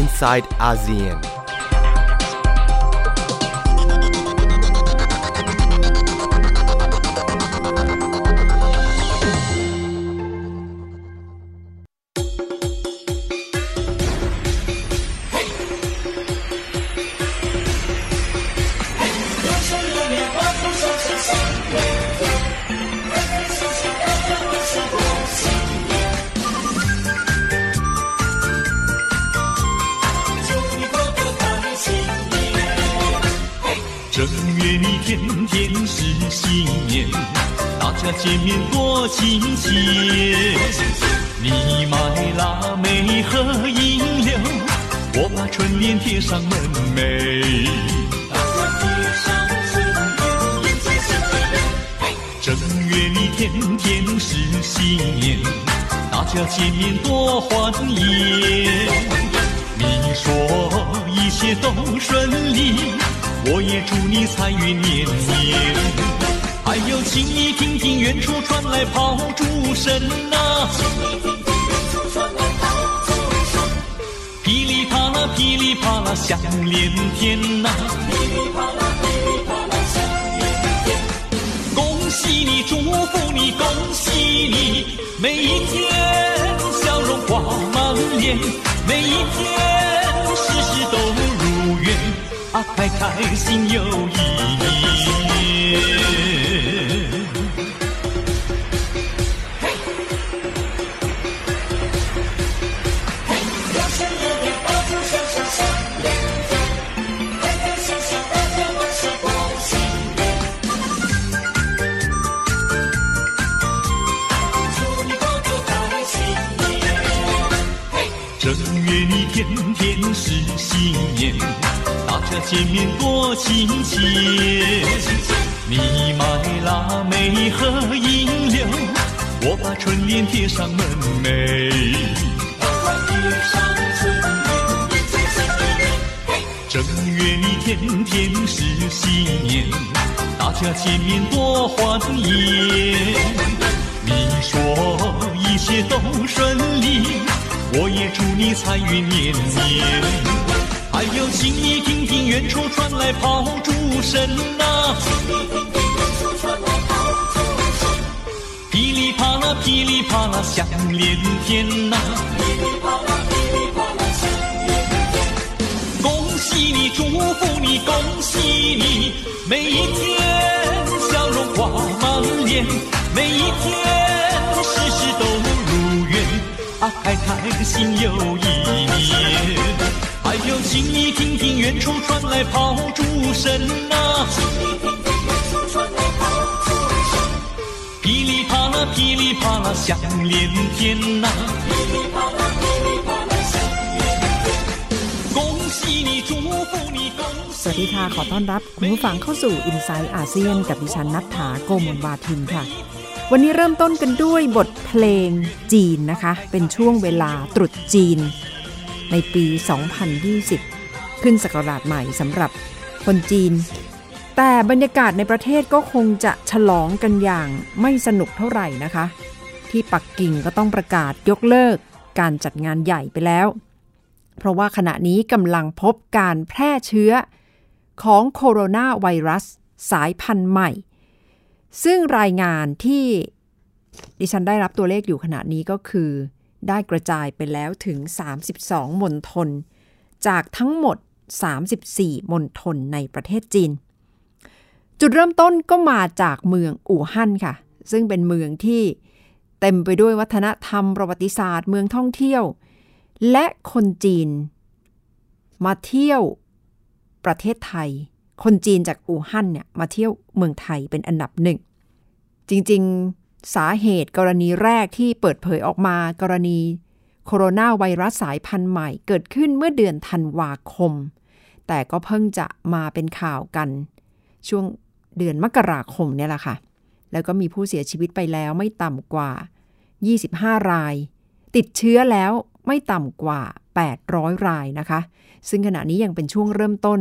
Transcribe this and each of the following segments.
inside ASEAN. 家见面多亲切。你买腊梅和银柳，我把春联贴上门楣。正月里天天是新年，大家见面多欢颜。你说一切都顺利。我也祝你财运年年，还有请你听听远处传来炮竹声呐，噼里啪啦噼里啪啦响连天呐，恭喜你祝福你恭喜你，每一天笑容挂满脸，每一天事事都如愿。啊，开开心又一年。见面多亲切。你买腊梅和银柳，我把春联贴上门楣。正月里天天是新年，大家见面多欢颜。你说一切都顺利。我也祝你财运年年，还有请你听远处传来炮竹声呐，噼里啪啦噼里啪啦响连天呐，恭喜你祝福你恭喜你，每一天笑容挂满脸，每一天事事都如愿。啊，开开心又一年。还有，请你听听远处传来炮竹声呐，噼里啪啦噼里啪啦响连天呐，恭喜你祝福你恭สวัสดีค่ะ ขอต้อนรับคุณผู้ฟังเข้าสู่ i n s i ซต์อาเซียนกับดิฉันนัทธาโกมลวาทินค่ะวันนี้เริ่มต้นกันด้วยบทเพลงจีนนะคะ เป็นช่วงเวลาตรุษจีน ในปี 2020 ขึ้นสกราชใหม่สำหรับคนจีน แต่บรรยากาศในประเทศก็คงจะฉลองกันอย่างไม่สนุกเท่าไหร่นะคะ ที่ปักกิ่งก็ต้องประกาศยกเลิกการจัดงานใหญ่ไปแล้ว เพราะว่าขณะนี้กำลังพบการแพร่เชื้อของโคโรนาไวรัสสายพันธุ์ใหม่ ซึ่งรายงานที่ดิฉันได้รับตัวเลขอยู่ขณะนี้ก็คือ ได้กระจายไปแล้วถึง 32มณฑลจากทั้งหมด 34มณฑลในประเทศจีน จุดเริ่มต้นก็มาจากเมืองอู่ฮั่นค่ะ ซึ่งเป็นเมืองที่เต็มไปด้วยวัฒนธรรมประวัติศาสตร์เมืองท่องเที่ยว และคนจีน มาเที่ยวประเทศไทย คนจีนจากอู่ฮั่นเนี่ยมาเที่ยวเมืองไทยเป็นอันดับหนึ่ง จริงๆ สาเหตุกรณีแรกที่เปิดเผยออกมากรณีโคโรนาไวรัสสายพันธุ์ใหม่เกิดขึ้นเมื่อเดือนธันวาคม แต่ก็เพิ่งจะมาเป็นข่าวกัน ช่วงเดือนมกราคมเนี่ยแหละค่ะ แล้วก็มีผู้เสียชีวิตไปแล้วไม่ต่ำกว่า 25 ราย ติดเชื้อแล้วไม่ต่ำกว่า 800 รายนะคะ ซึ่งขณะนี้ยังเป็นช่วงเริ่มต้น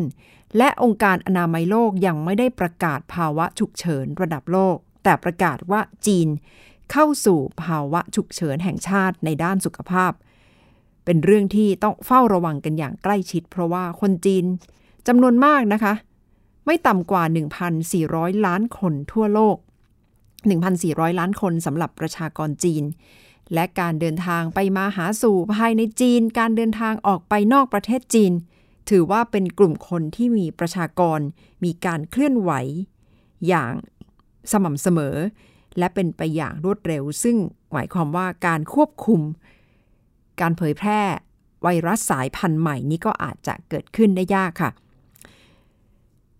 และองค์การอนามัยโลกยังไม่ได้ประกาศภาวะฉุกเฉินระดับโลก แต่ประกาศว่าจีนเข้าสู่ภาวะฉุกเฉินแห่งชาติในด้านสุขภาพ เป็นเรื่องที่ต้องเฝ้าระวังกันอย่างใกล้ชิด เพราะว่าคนจีนจำนวนมากนะคะ ไม่ต่ำกว่า 1,400 ล้านคนทั่วโลก 1,400 ล้านคนสำหรับประชากรจีน และการเดินทางไปมาหาสู่ภายในจีน การเดินทางออกไปนอกประเทศจีน ถือว่าเป็นกลุ่มคนที่มีประชากร มีการเคลื่อนไหว อย่าง สม่ำเสมอ และเป็นไปอย่างรวดเร็ว ซึ่งหมายความว่าการควบคุม การเผยแพร่ไวรัสสายพันธุ์ใหม่นี้ก็อาจจะเกิดขึ้นได้ยากค่ะ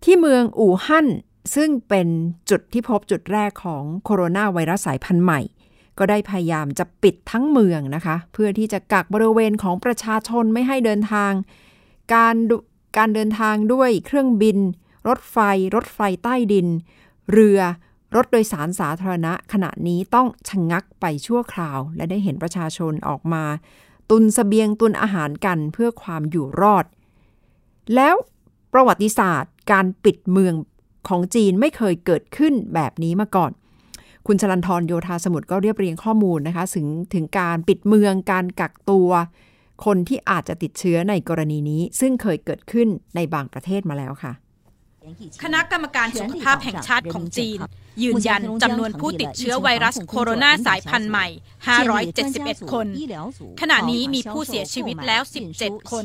ที่เมืองอู่ฮั่นซึ่งเป็นจุดที่พบจุดแรกของโคโรนาไวรัสสายพันธุ์ใหม่ ก็ได้พยายามจะปิดทั้งเมืองนะคะ เพื่อที่จะกักบริเวณของประชาชนไม่ให้เดินทาง การการเดินทางด้วยเครื่องบิน รถไฟ รถไฟใต้ดิน เรือ รถโดยสารสาธารณะขณะนี้ต้องชะงงักไปชั่วคราว และได้เห็นประชาชนออกมา ตุนสเสบียงตุนอาหารกันเพื่อความอยู่รอด แล้วประวัติศาสตร์ การปิดเมืองของจีนไม่เคยเกิดขึ้นแบบนี้มาก่อน คุณชลันทรโยธาสมุทรก็เรียบเรียงข้อมูลนะคะถึงถึงการปิดเมืองการกักตัว คนที่อาจจะติดเชื้อในกรณีนี้ ซึ่งเคยเกิดขึ้นในบางประเทศมาแล้วค่ะ คณะกรรมการสุขภาพแห่งชาติของจีน ยืนยันจำนวนผู้ติดเชื้อไวรัสโคโรนาสายพันธุ์ใหม่ 571 คน ขณะนี้มีผู้เสียชีวิตแล้ว 17 คน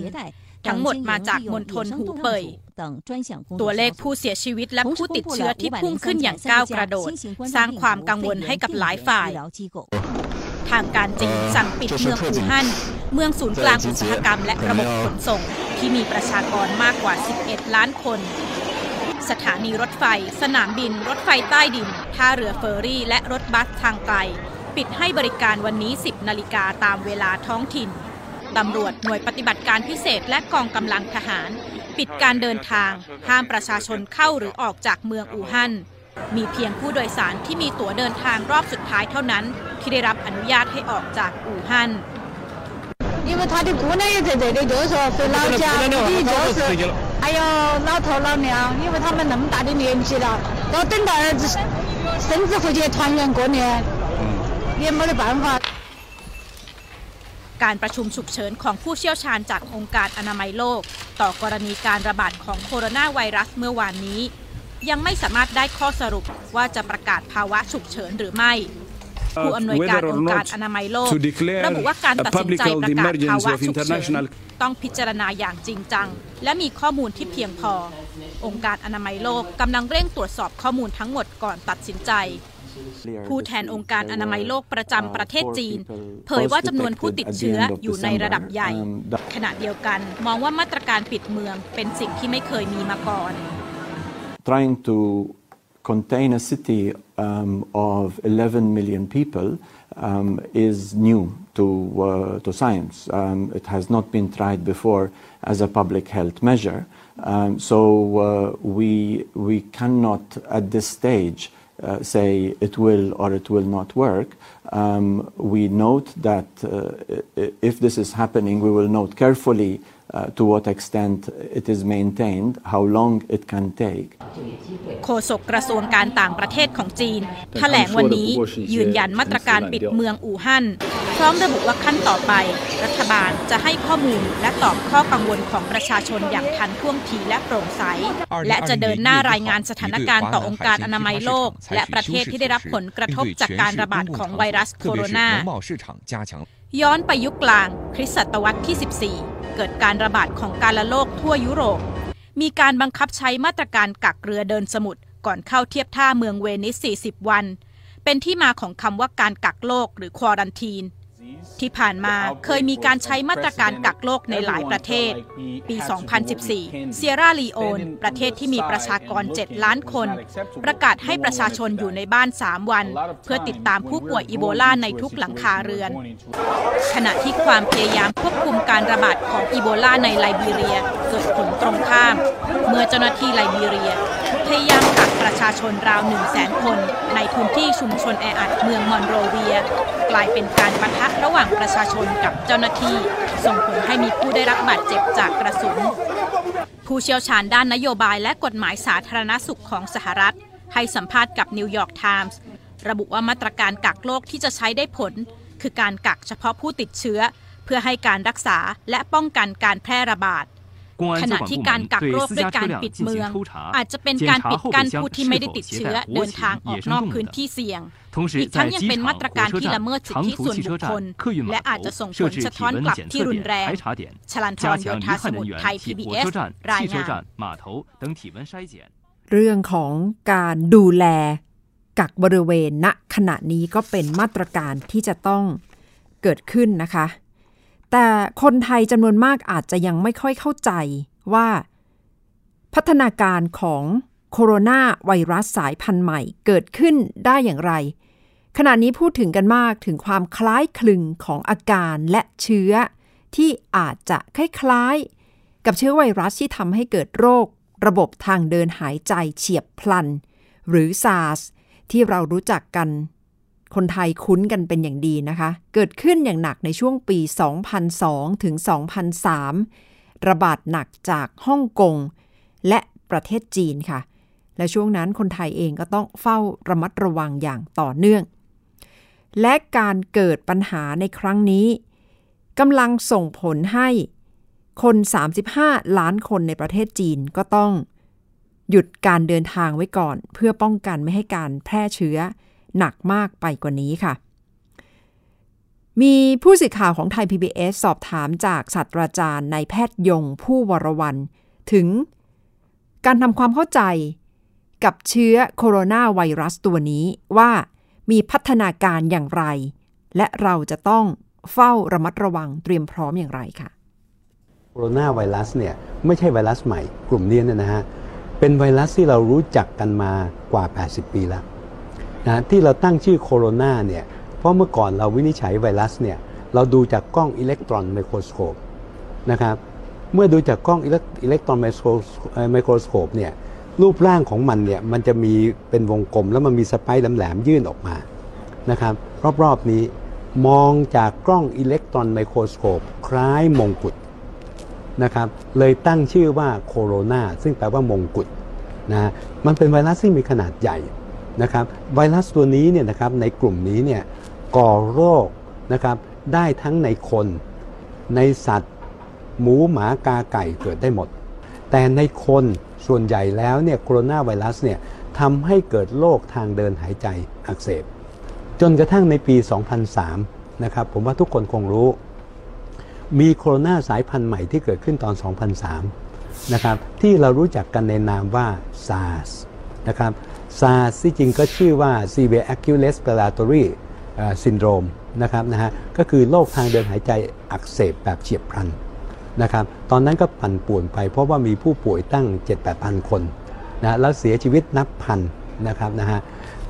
ทั้งหมดมาจากมณฑลหูเป่ยตัวเลขผู้เสียชีวิตและผู้ติดเชื้อที่พุ่งขึ้นอย่างก้าวกระโดด สร้างความกังวลให้กับหลายฝ่าย ทางการจีนสั่งปิดเมืองอู่ฮั่นเมืองศูนย์กลางอุตสาหกรรมและระบบขนส่ง ที่มีประชากรมากกว่า 11 ล้านคน สถานีรถไฟ สนามบิน รถไฟใต้ดิน ท่าเรือเฟอร์รี่ และรถบัสทางไกล ปิดให้บริการวันนี้ 10 นาฬิกาตามเวลาท้องถิ่น ตำรวจหน่วยปฏิบัติการพิเศษและกองกำลังทหาร ปิดการเดินทาง ห้ามประชาชนเข้าหรือออกจากเมืองอู่ฮั่น มีเพียงผู้โดยสารที่มีตั๋วเดินทางรอบสุดท้ายเท่านั้น ที่ได้รับอนุญาตให้ออกจากอู่ฮั่น 因为他的国内在这里，就是说回老家，目的就是还有老头老娘，因为他们那么大的年纪了，要等到儿子甚至回去团圆过年，也没得办法。 การประชุมฉุกเฉินของผู้เชี่ยวชาญจากองค์การอนามัยโลก ต่อกรณีการระบาดของโคโรนาไวรัสเมื่อวานนี้ ยังไม่สามารถได้ข้อสรุปว่าจะประกาศภาวะฉุกเฉินหรือไม่ ผู้อำนวยการองค์การอนามัยโลกระบุว่าการตัดสินใจประกาศภาวะฉุกเฉินต้องพิจารณาอย่างจริงจัง และมีข้อมูลที่เพียงพอ องค์การอนามัยโลกกำลังเร่งตรวจสอบข้อมูลทั้งหมดก่อนตัดสินใจผู้แทนองค์การอนามัยโลกประจำประเทศจีน เผยว่าจำนวนผู้ติดเชื้ออยู่ในระดับใหญ่ ขณะเดียวกันมองว่ามาตรการปิดเมืองเป็นสิ่งที่ไม่เคยมีมาก่อน trying to contain a city um, of 11 million people um, is new to, uh, to science. Um, it has not been tried before as a public health measure. Um, so uh, we, we cannot at this stage uh, say it will or it will not work. Um, we note that uh, if this is happening, we will note carefully to what extent it is maintained, how long it can take. โฆษกกระทรวงการต่างประเทศของจีนแถลงวันนี้ยืนยันมาตรการปิดเมืองอู่ฮั่น พร้อมระบุว่าขั้นต่อไป รัฐบาลจะให้ข้อมูลและตอบข้อกังวลของประชาชนอย่างทันท่วงทีและโปร่งใส และจะเดินหน้ารายงานสถานการณ์ต่อองค์การอนามัยโลก และประเทศที่ได้รับผลกระทบจากการระบาดของไวรัสโคโรนาย้อนไปยุคกลางคริสตศตวรรษที่ 14 เกิดการระบาดของการละโรคทั่วยุโรป มีการบังคับใช้มาตรการกักเรือเดินสมุทรก่อนเข้าเทียบท่าเมืองเวนิส 40 วัน เป็นที่มาของคำว่าการกักโรคหรือควอรันทีน ที่ผ่านมาเคยมีการใช้มาตรการกักโรคในหลายประเทศ ปี 2014 เซียร่าลีโอน ประเทศที่มีประชากร 7 ล้านคน ประกาศให้ประชาชนอยู่ในบ้าน 3 วัน เพื่อติดตามผู้ป่วยอีโบลาในทุกหลังคาเรือน ขณะที่ความพยายามควบคุมการระบาดของอีโบลาในไลบีเรีย เกิดผลตรงข้าม เมื่อเจ้าหน้าที่ไลบีเรีย พยายามกักประชาชนราว1 0 0 0 0แสนคน ในพื้นที่ชุมชนแออัดเมืองมอนโรเวีย กลายเป็นการปะทะระหว่างประชาชนกับเจ้าหน้าที่ ส่งผลให้มีผู้ได้รับบาดเจ็บจากกระสุน ผู้เชี่ยวชาญด้านนโยบายและกฎหมายสาธารณสุขของสหรัฐ ให้สัมภาษณ์กับนิวยอร์กไทมส์ระบุว่ามาตรการกักโรคที่จะใช้ได้ผล คือการกักเฉพาะผู้ติดเชื้อ เพื่อให้การรักษาและป้องกันการแพร่ระบาด ขณะที่การกักโรคด้วยการปิดเมือง อาจจะเป็นการปิดกั้นผู้ที่ไม่ได้ติดเชื้อเดินทางออกนอกพื้นที่เสี่ยงอีกทั้งยังเป็นมาตรการที่ละเมิดสิทธิส่วนบุคคล และอาจจะส่งผลสะท้อนกลับที่รุนแรงชลันทรโยธาสมุทรไทย PBS รายงานเรื่องของการดูแลกักบริเวณณขณะนี้ก็เป็นมาตรการที่จะต้องเกิดขึ้นนะคะ แต่คนไทยจำนวนมากอาจจะยังไม่ค่อยเข้าใจว่า พัฒนาการของโคโรนาไวรัสสายพันธุ์ใหม่เกิดขึ้นได้อย่างไร ขณะนี้พูดถึงกันมากถึงความคล้ายคลึงของอาการและเชื้อ ที่อาจจะคล้ายๆ กับเชื้อไวรัสที่ทำให้เกิดโรค ระบบทางเดินหายใจเฉียบพลัน หรือ SARS ที่เรารู้จักกัน คนไทยคุ้นกันเป็นอย่างดีนะคะ เกิดขึ้นอย่างหนักในช่วงปี 2002 ถึง 2003 ระบาดหนักจากฮ่องกง และประเทศจีนค่ะ และช่วงนั้นคนไทยเองก็ต้องเฝ้าระมัดระวังอย่างต่อเนื่อง และการเกิดปัญหาในครั้งนี้กำลังส่งผลให้คน 35 ล้านคนในประเทศจีนก็ต้อง หยุดการเดินทางไว้ก่อน เพื่อป้องกันไม่ให้การแพร่เชื้อ หนักมากไปกว่านี้ค่ะ มีผู้สื่อข่าวของไทย PBS สอบถามจากศาสตราจารย์นายแพทย์ยงผู้วรวันถึงการทำความเข้าใจกับเชื้อโคโรนาไวรัสตัวนี้ว่ามีพัฒนาการอย่างไร และเราจะต้องเฝ้าระมัดระวังเตรียมพร้อมอย่างไรค่ะโคโรนาไวรัสเนี่ยไม่ใช่ไวรัสใหม่กลุ่มนี้เนี่ยนะฮะเป็นไวรัสที่เรารู้จักกันมากว่า 80 ปีแล้ว นะที่เราตั้งชื่อโคโรนาเนี่ยเพราะเมื่อก่อนเราวินิจฉัยไวรัสเนี่ยเราดูจากกล้องอิเล็กตรอนไมโครสโคปนะครับเมื่อดูจากกล้องอิเล็กตรอนไมโครสโคปเนี่ยรูปร่างของมันเนี่ยมันจะมีเป็นวงกลม แล้วมันมีสไปร์แหลมๆยื่นออกมานะครับรอบๆนี้มองจากกล้องอิเล็กตรอนไมโครสโคปคล้ายมงกุฎนะครับเลยตั้งชื่อว่าโคโรนาซึ่งแปลว่ามงกุฎนะมันเป็นไวรัสที่มีขนาดใหญ่ นะครับไวรัสตัวนี้เนี่ยนะครับในกลุ่มนี้เนี่ยก่อโรคนะครับได้ทั้งในคนในสัตว์ หมูหมากาไก่เกิดได้หมด แต่ในคนส่วนใหญ่แล้วเนี่ยโคโรนาไวรัสเนี่ยทำให้เกิดโรคทางเดินหายใจอักเสบ จนกระทั่งในปี 2003 นะครับผมว่าทุกคนคงรู้ มีโคโรนาสายพันธุ์ใหม่ที่เกิดขึ้นตอน 2003 นะครับที่เรารู้จักกันในนามว่า SARS นะครับ SARS ที่จริงก็ชื่อว่า Severe Acute Respiratory Syndrome นะครับนะฮะก็คือโรคทางเดินหายใจอักเสบแบบเฉียบพลันนะครับตอนนั้นก็ปั่นป่วนไป เพราะว่ามีผู้ป่วยตั้ง 7-8พันคนนะแล้วเสียชีวิตนับพันนะครับนะฮะ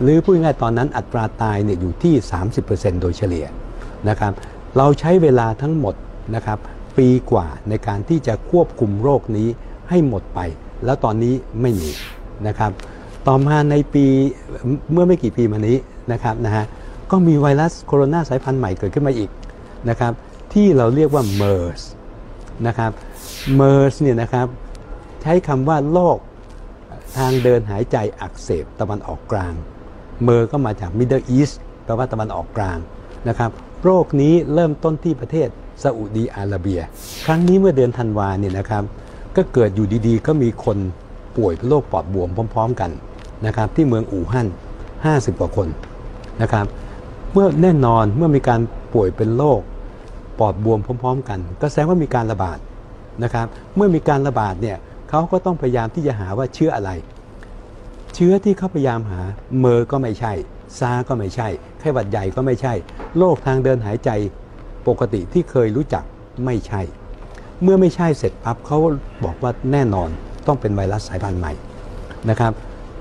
หรือพูดง่ายตอนนั้นอัตราตายเนี่ยอยู่ที่ 30%โดยเฉลี่ยนะครับเราใช้เวลาทั้งหมดนะครับปีกว่าในการที่จะควบคุมโรคนี้ให้หมดไป แล้วตอนนี้ไม่มีนะครับ ต่อมาในปีเมื่อไม่กี่ปีมานี้นะครับนะฮะก็มีไวรัสโคโรนาสายพันธุ์ใหม่เกิดขึ้นมาอีกนะครับที่เราเรียกว่า MERS นะครับ MERS เนี่ยนะครับใช้คำว่าโรคทางเดินหายใจอักเสบตะวันออกกลาง เมอร์ก็มาจาก Middle East แปลว่าตะวันออกกลางนะครับโรคนี้เริ่มต้นที่ประเทศซาอุดีอาระเบีย ครั้งนี้เมื่อเดือนธันวาเนี่ยนะครับก็เกิดอยู่ดีๆ ก็มีคนป่วยเป็นโรคปอดบวมพร้อม ๆ กัน นะครับที่เมืองอู่ฮั่น50 กว่าคนนะครับเมื่อแน่นอนเมื่อมีการป่วยเป็นโรคปอดบวมพร้อม ๆ กัน ก็แสดงว่ามีการระบาดนะครับเมื่อมีการระบาดเนี่ยเขาก็ต้องพยายามที่จะหาว่าเชื้ออะไร เชื้อที่เขาพยายามหาเมอร์ก็ไม่ใช่ซาก็ไม่ใช่ไข้หวัดใหญ่ก็ไม่ใช่โรคทางเดินหายใจปกติที่เคยรู้จักไม่ใช่ เมื่อไม่ใช่เสร็จปั๊บเขาบอกว่าแน่นอนต้องเป็นไวรัสสายพันธุ์ใหม่นะครับ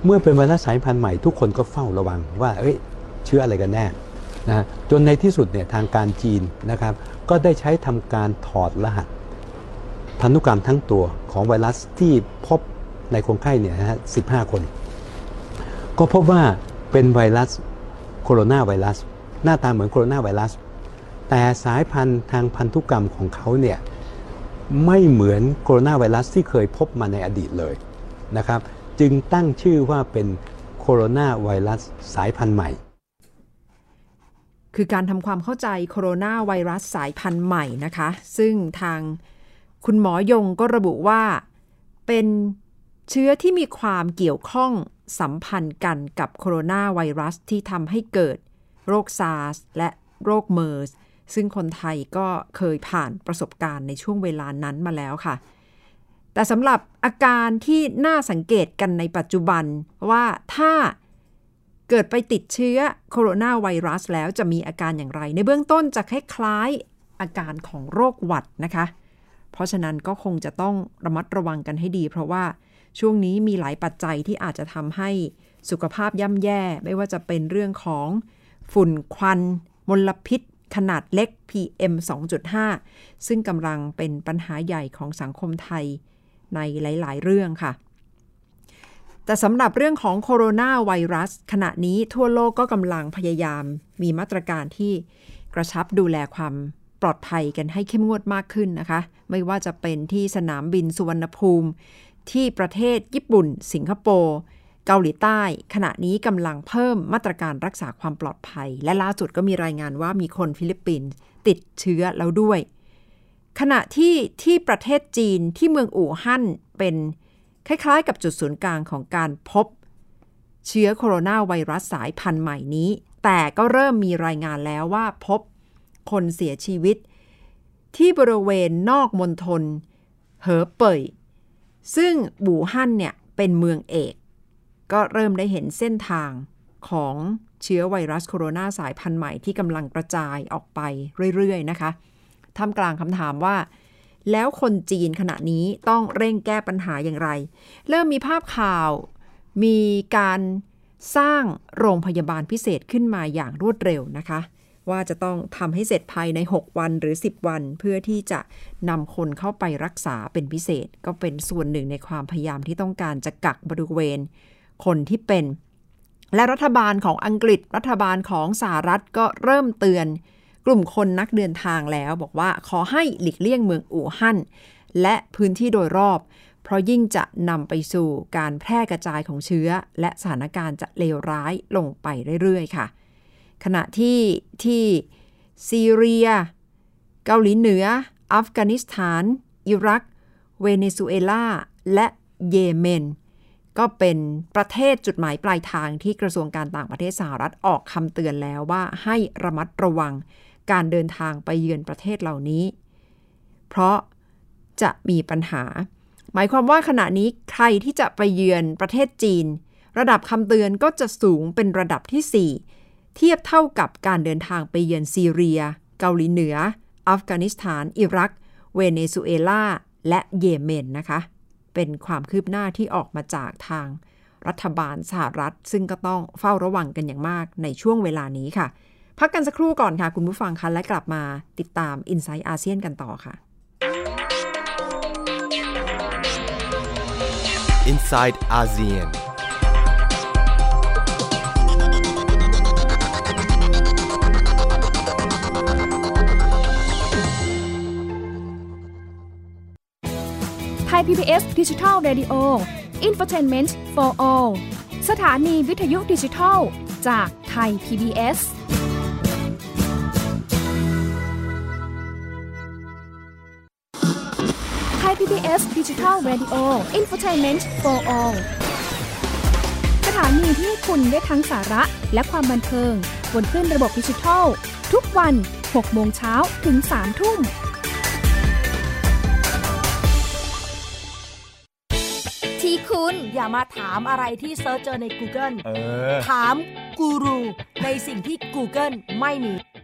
เมื่อเป็นไวรัสสายพันธุ์ใหม่ทุกคนก็เฝ้าระวังว่าเอ้ยเชื้ออะไรกันแน่นะจนในที่สุดเนี่ยทางการจีนนะครับ ก็ได้ใช้ทำการถอดรหัส พันธุกรรมทั้งตัวของไวรัสที่พบในคนไข้เนี่ยนะฮะ15คน ก็พบว่าเป็นไวรัสโคโรนาไวรัส หน้าตาเหมือนโคโรนาไวรัส แต่สายพันธุ์ทางพันธุกรรมของเขาเนี่ยไม่เหมือนโคโรนาไวรัสที่เคยพบมาในอดีตเลยนะครับ จึงตั้งชื่อว่าเป็นโคโรนาไวรัสสายพันธุ์ใหม่ คือการทำความเข้าใจโคโรนาไวรัสสายพันธุ์ใหม่นะคะ ซึ่งทางคุณหมอยงก็ระบุว่าเป็นเชื้อที่มีความเกี่ยวข้องสัมพันธ์กันกับโคโรนาไวรัสที่ทำให้เกิดโรคซาร์สและโรคเมอร์ส ซึ่งคนไทยก็เคยผ่านประสบการณ์ในช่วงเวลานั้นมาแล้วค่ะ แต่สำหรับอาการที่น่าสังเกตกันในปัจจุบันว่าถ้าเกิดไปติดเชื้อโคโรนาไวรัสแล้วจะมีอาการอย่างไร ในเบื้องต้นจะคล้ายๆอาการของโรคหวัดนะคะ เพราะฉะนั้นก็คงจะต้องระมัดระวังกันให้ดี เพราะว่าช่วงนี้มีหลายปัจจัยที่อาจจะทำให้สุขภาพย่ำแย่ ไม่ว่าจะเป็นเรื่องของฝุ่นควัน มลพิษ ขนาดเล็ก PM 2.5 ซึ่งกำลังเป็นปัญหาใหญ่ของสังคมไทย ในหลาย ๆ เรื่องค่ะ แต่สำหรับเรื่องของโคโรนาไวรัส ขณะนี้ทั่วโลกก็กำลังพยายามมีมาตรการที่กระชับดูแลความปลอดภัยกันให้เข้มงวดมากขึ้นนะคะ ไม่ว่าจะเป็นที่สนามบินสุวรรณภูมิ ที่ประเทศญี่ปุ่น สิงคโปร์เกาหลีใต้ ขณะนี้กำลังเพิ่มมาตรการรักษาความปลอดภัย และล่าสุดก็มีรายงานว่ามีคนฟิลิปปินส์ติดเชื้อแล้วด้วย ขณะที่ที่ประเทศจีนที่เมืองอู่ฮั่นเป็นคล้ายๆ กับจุดศูนย์กลางของการพบ เชื้อโคโรนาไวรัสสายพันธุ์ใหม่นี้ แต่ก็เริ่มมีรายงานแล้วว่าพบคนเสียชีวิต ที่บริเวณนอกมณฑลเหอเป่ย ซึ่งบูฮั่นเนี่ยเป็นเมืองเอก ก็เริ่มได้เห็นเส้นทางของเชื้อไวรัสโคโรนาสายพันธุ์ใหม่ที่กำลังกระจายออกไปเรื่อย ๆ นะคะ ท่ามกลางคำถามว่า แล้วคนจีนขณะนี้ต้องเร่งแก้ปัญหาอย่างไร เริ่มมีภาพข่าว มีการสร้างโรงพยาบาลพิเศษขึ้นมาอย่างรวดเร็วนะคะ ว่าจะต้องทำให้เสร็จภายใน 6 วันหรือ 10 วัน เพื่อที่จะนำคนเข้าไปรักษาเป็นพิเศษ ก็เป็นส่วนหนึ่งในความพยายามที่ต้องการจะกักบริเวณ คนที่เป็น และรัฐบาลของอังกฤษรัฐบาลของสหรัฐก็เริ่มเตือน กลุ่มคนนักเดินทางแล้วบอกว่าขอให้หลีกเลี่ยงเมืองอู่ฮั่นและพื้นที่โดยรอบ เพราะยิ่งจะนำไปสู่การแพร่กระจายของเชื้อ และสถานการณ์จะเลวร้ายลงไปเรื่อยๆ ค่ะ ขณะที่ที่ซีเรีย เกาหลีเหนือ อัฟกานิสถาน อิรัก เวเนซุเอลา และเยเมน ก็เป็นประเทศจุดหมายปลายทางที่กระทรวงการต่างประเทศสหรัฐออกคำเตือนแล้วว่าให้ระมัดระวัง การเดินทางไปเยือนประเทศเหล่านี้ เพราะจะมีปัญหา หมายความว่าขณะนี้ใครที่จะไปเยือนประเทศจีน ระดับคำเตือนก็จะสูงเป็นระดับที่ 4 เทียบเท่ากับการเดินทางไปเยือนซีเรีย เกาหลีเหนือ อัฟกานิสถาน อิรัก เวเนซุเอลา และเยเมนนะคะ เป็นความคืบหน้าที่ออกมาจากทางรัฐบาลสหรัฐ ซึ่งก็ต้องเฝ้าระวังกันอย่างมากในช่วงเวลานี้ค่ะ พักกันสักครู่ก่อนค่ะ คุณผู้ฟังคะและกลับมาติดตาม i n s i ซต์อาเซียนกันต่อค่ะ inside ASEAN. Thai PBS Digital Radio Infotainment for All สถานีวิทยุดิจิทัล จากไทย PBS PBS Digital Radio Infotainment for All สถานีที่คุณได้ทั้งสาระและความบันเทิง บนคลื่นระบบดิจิทัล ทุกวัน 6 โมงเช้าถึง 3 ทุ่มที่คุณอย่ามาถามอะไรที่ search เจอใน Google เออถามกูรูในสิ่งที่ Google ไม่มี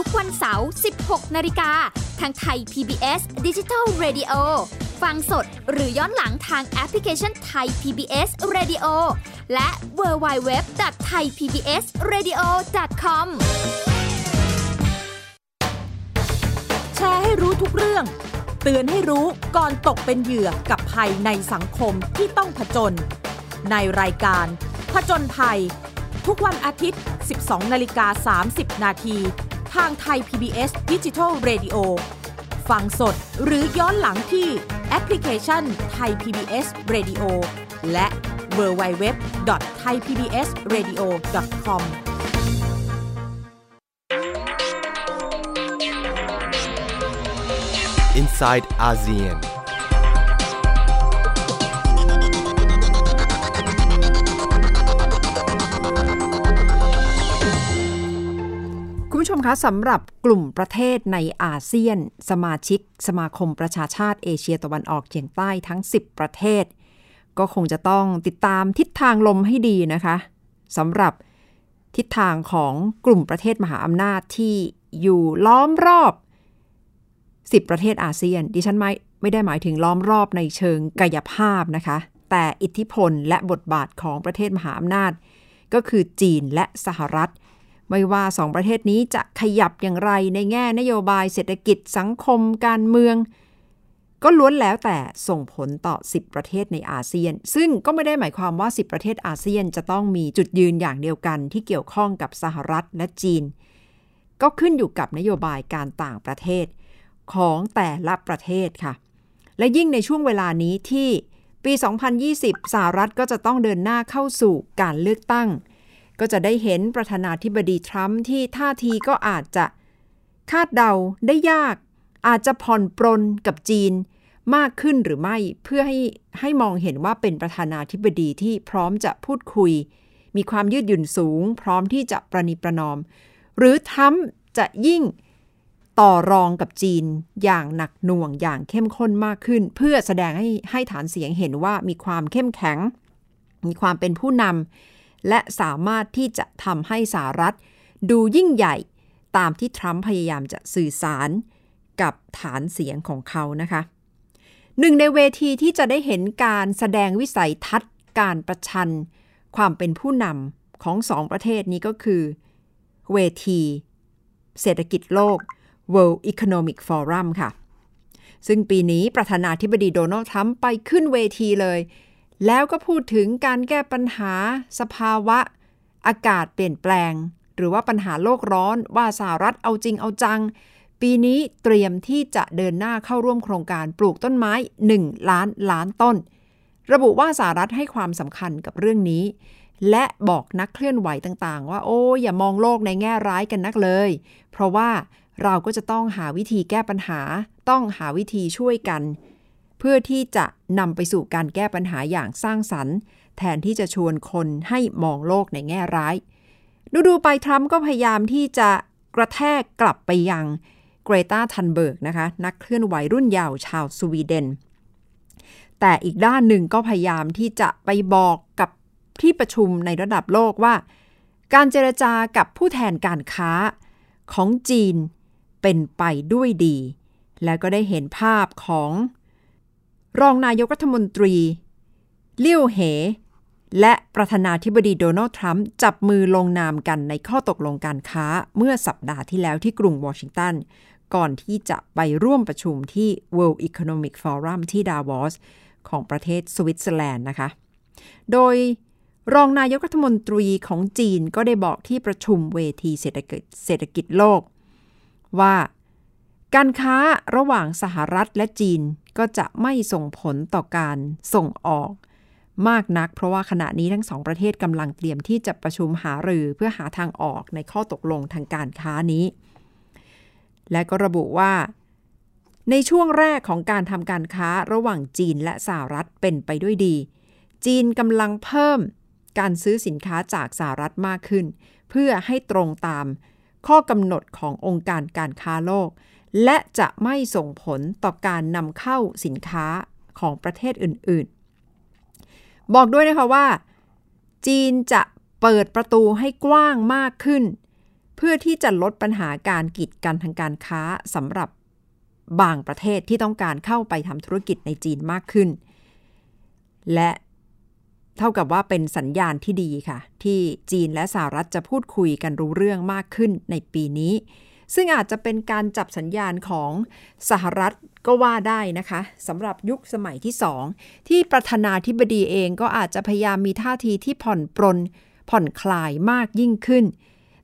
ทุกวันเสาร์ 16 นาฬิกา ทางไทย PBS Digital Radio ฟังสดหรือย้อนหลังทางแอปพลิเคชันไทย PBS Radio และ w w w t h a i PBS Radio com แชร์ให้รู้ทุกเรื่อง เตือนให้รู้ก่อนตกเป็นเหยื่อกับภัยในสังคมที่ต้องผจญในรายการผจญภัย ทุกวันอาทิตย์ 12 นาฬิกา 30 นาที ทางไทย PBS Digital Radio ฟังสดหรือย้อนหลังที่แอปพลิเคชันไทย PBS Radio และ w w w t h a i PBS Radio com inside ASEAN. คุณผู้ชม คะสำหรับกลุ่มประเทศในอาเซียน สมาชิก สมาคมประชาชาติเอเชียตะวันออกเฉียงใต้ทั้ง 10 ประเทศ ก็คงจะต้องติดตามทิศทางลมให้ดีนะคะสำหรับทิศทางของกลุ่มประเทศมหาอำนาจที่อยู่ล้อมรอบ 10 ประเทศอาเซียน ดิฉันไม่ไม่ได้หมายถึงล้อมรอบในเชิงกายภาพนะคะ แต่อิทธิพลและบทบาทของประเทศมหาอำนาจ ก็คือจีนและสหรัฐ ไม่ว่าสองประเทศนี้จะขยับอย่างไรในแง่นโยบายเศรษฐกิจสังคมการเมือง ก็ล้วนแล้วแต่ส่งผลต่อ 10 ประเทศในอาเซียน ซึ่งก็ไม่ได้หมายความว่า 10 ประเทศอาเซียนจะต้องมีจุดยืนอย่างเดียวกันที่เกี่ยวข้องกับสหรัฐและจีน ก็ขึ้นอยู่กับนโยบายการต่างประเทศของแต่ละประเทศค่ะ และยิ่งในช่วงเวลานี้ที่ปี 2020 สหรัฐก็จะต้องเดินหน้าเข้าสู่การเลือกตั้ง ก็จะได้เห็นประธานาธิบดีทรัมป์ที่ท่าทีก็อาจจะคาดเดาได้ยาก อาจจะผ่อนปรนกับจีนมากขึ้นหรือไม่เพื่อให้ให้มองเห็นว่าเป็นประธานาธิบดีที่พร้อมจะพูดคุย มีความยืดหยุ่นสูง พร้อมที่จะประนีประนอม หรือทรัมป์จะยิ่งต่อรองกับจีนอย่างหนักหน่วงอย่างเข้มข้นมากขึ้น เพื่อแสดงให้ให้ฐานเสียงเห็นว่ามีความเข้มแข็ง มีความเป็นผู้นำ และสามารถที่จะทำให้สหรัฐ ดูยิ่งใหญ่ตามที่ทรัมป์พยายามจะสื่อสารกับฐานเสียงของเขานะคะ หนึ่งในเวทีที่จะได้เห็นการแสดงวิสัยทัศน์ การประชัน ความเป็นผู้นำของสองประเทศนี้ก็คือ เวที เศรษฐกิจโลก World Economic Forum ค่ะ ซึ่งปีนี้ประธานาธิบดีโดนัลด์ทรัมป์ไปขึ้นเวทีเลย แล้วก็พูดถึงการแก้ปัญหาสภาวะ อากาศเปลี่ยนแปลง หรือว่าปัญหาโลกร้อนว่าสหรัฐเอาจริงเอาจัง ปีนี้เตรียมที่จะเดินหน้าเข้าร่วมโครงการปลูกต้นไม้ 1 ล้านล้านต้น ระบุว่าสหรัฐให้ความสำคัญกับเรื่องนี้ และบอกนักเคลื่อนไหวต่างๆ ว่าโอ้อย่ามองโลกในแง่ร้ายกันนักเลย เพราะว่าเราก็จะต้องหาวิธีแก้ปัญหา ต้องหาวิธีช่วยกันเพื่อที่จะนำไปสู่การแก้ปัญหาอย่างสร้างสรรค์ แทนที่จะชวนคนให้มองโลกในแง่ร้าย ดูดูไปทรัมป์ก็พยายามที่จะกระแทกกลับไปยังเกรตาทันเบิร์กนะคะ นักเคลื่อนไหวรุ่นเยาว์ชาวสวีเดน แต่อีกด้านหนึ่งก็พยายามที่จะไปบอกกับที่ประชุมในระดับโลกว่า การเจรจากับผู้แทนการค้าของจีนเป็นไปด้วยดี แล้วก็ได้เห็นภาพของ รองนายกรัฐมนตรีเลี่ยวเห และประธานาธิบดีโดนัลด์ทรัมป์จับมือลงนามกันในข้อตกลงการค้าเมื่อสัปดาห์ที่แล้วที่กรุงวอชิงตัน ก่อนที่จะไปร่วมประชุมที่ World Economic Forum ที่ดาวอสของประเทศสวิตเซอร์แลนด์นะคะ โดยรองนายกรัฐมนตรีของจีนก็ได้บอกที่ประชุมเวทีเศรษฐกิจเศรษฐกิจโลก ว่า การค้าระหว่างสหรัฐและจีนก็จะไม่ส่งผลต่อการส่งออกมากนัก เพราะว่าขณะนี้ทั้งสองประเทศกำลังเตรียมที่จะประชุมหารือเพื่อหาทางออกในข้อตกลงทางการค้านี้ และก็ระบุว่า ในช่วงแรกของการทำการค้าระหว่างจีนและสหรัฐเป็นไปด้วยดี จีนกำลังเพิ่มการซื้อสินค้าจากสหรัฐมากขึ้น เพื่อให้ตรงตามข้อกำหนดขององค์การการค้าโลก และจะไม่ส่งผลต่อการนำเข้าสินค้าของประเทศอื่นๆ บอกด้วยนะคะว่า จีนจะเปิดประตูให้กว้างมากขึ้น เพื่อที่จะลดปัญหาการกีดกันทางการค้าสำหรับบางประเทศที่ต้องการเข้าไปทำธุรกิจในจีนมากขึ้น และเท่ากับว่าเป็นสัญญาณที่ดีค่ะ ที่จีนและสหรัฐจะพูดคุยกันรู้เรื่องมากขึ้นในปีนี้ ซึ่งอาจจะเป็นการจับสัญญาณของสหรัฐก็ว่าได้นะคะสำหรับยุคสมัยที่สองที่ประธานาธิบดีเองก็อาจจะพยายามมีท่าทีที่ผ่อนปรนผ่อนคลายมากยิ่งขึ้น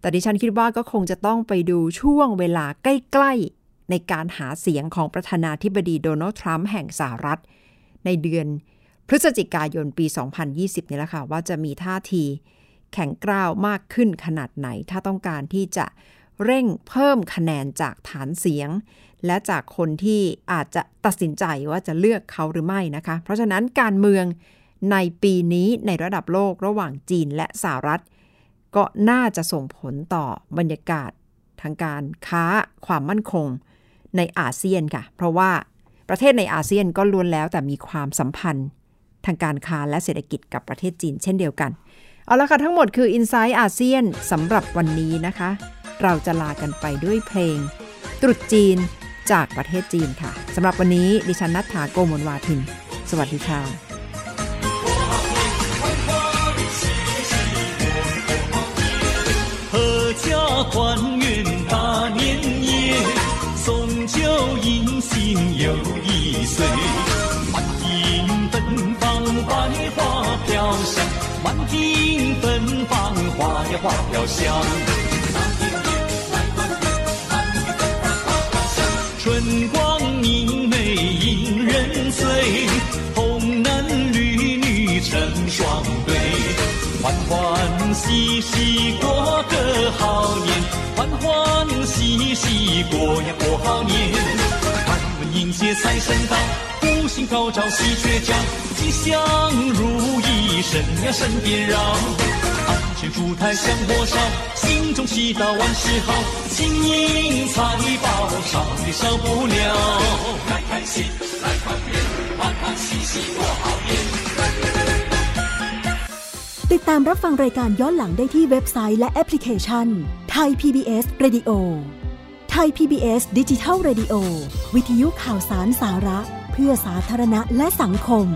แต่ดิฉันคิดว่าก็คงจะต้องไปดูช่วงเวลาใกล้ ๆ ในการหาเสียงของประธานาธิบดีโดนัลด์ทรัมป์แห่งสหรัฐ ในเดือนพฤศจิกายนปี 2020 นี่แหละค่ะว่าจะมีท่าทีแข็งกร้าวมากขึ้นขนาดไหน ถ้าต้องการที่จะ เร่งเพิ่มคะแนนจากฐานเสียง และจากคนที่อาจจะตัดสินใจว่าจะเลือกเขาหรือไม่นะคะ เพราะฉะนั้นการเมืองในปีนี้ในระดับโลกระหว่างจีนและสหรัฐ ก็น่าจะส่งผลต่อบรรยากาศทางการค้าความมั่นคงในอาเซียนค่ะ เพราะว่าประเทศในอาเซียนก็ล้วนแล้วแต่มีความสัมพันธ์ ทางการค้าและเศรษฐกิจกับประเทศจีนเช่นเดียวกัน เอาละค่ะทั้งหมดคือ i n s i ซต์อาเซียนสำหรับวันนี้นะคะ เราจะลากันไปด้วยเพลง ตรุษจีนจากประเทศจีนค่ะสำหรับวันนี้ดิฉันนัทธาโกมลวาทิน สวัสดีค่ะ 阖家团圆大年夜，送酒迎新又一岁。满庭芬芳百花飘香，满庭芬芳花呀花飘香。 春光明媚引人醉，红男绿女成双对。欢欢喜喜过个好年，欢欢喜喜过呀过好年。开门迎接财神到，福星高照喜鹊叫，吉祥如意神呀神边绕。安全烛台香火烧，心中祈祷万事好，金银财宝少也少不了。开开心，来团圆，欢欢喜喜过好年。ติดตามรับฟังรายการย้อนหลังได้ที่เว็บไซต์และแอปพลิเคชันไทย PBS Radio ไทย PBS ดิจิทัล Radio วิทยุข่าวสารสาระ เพื่อสาธารณะและสังคม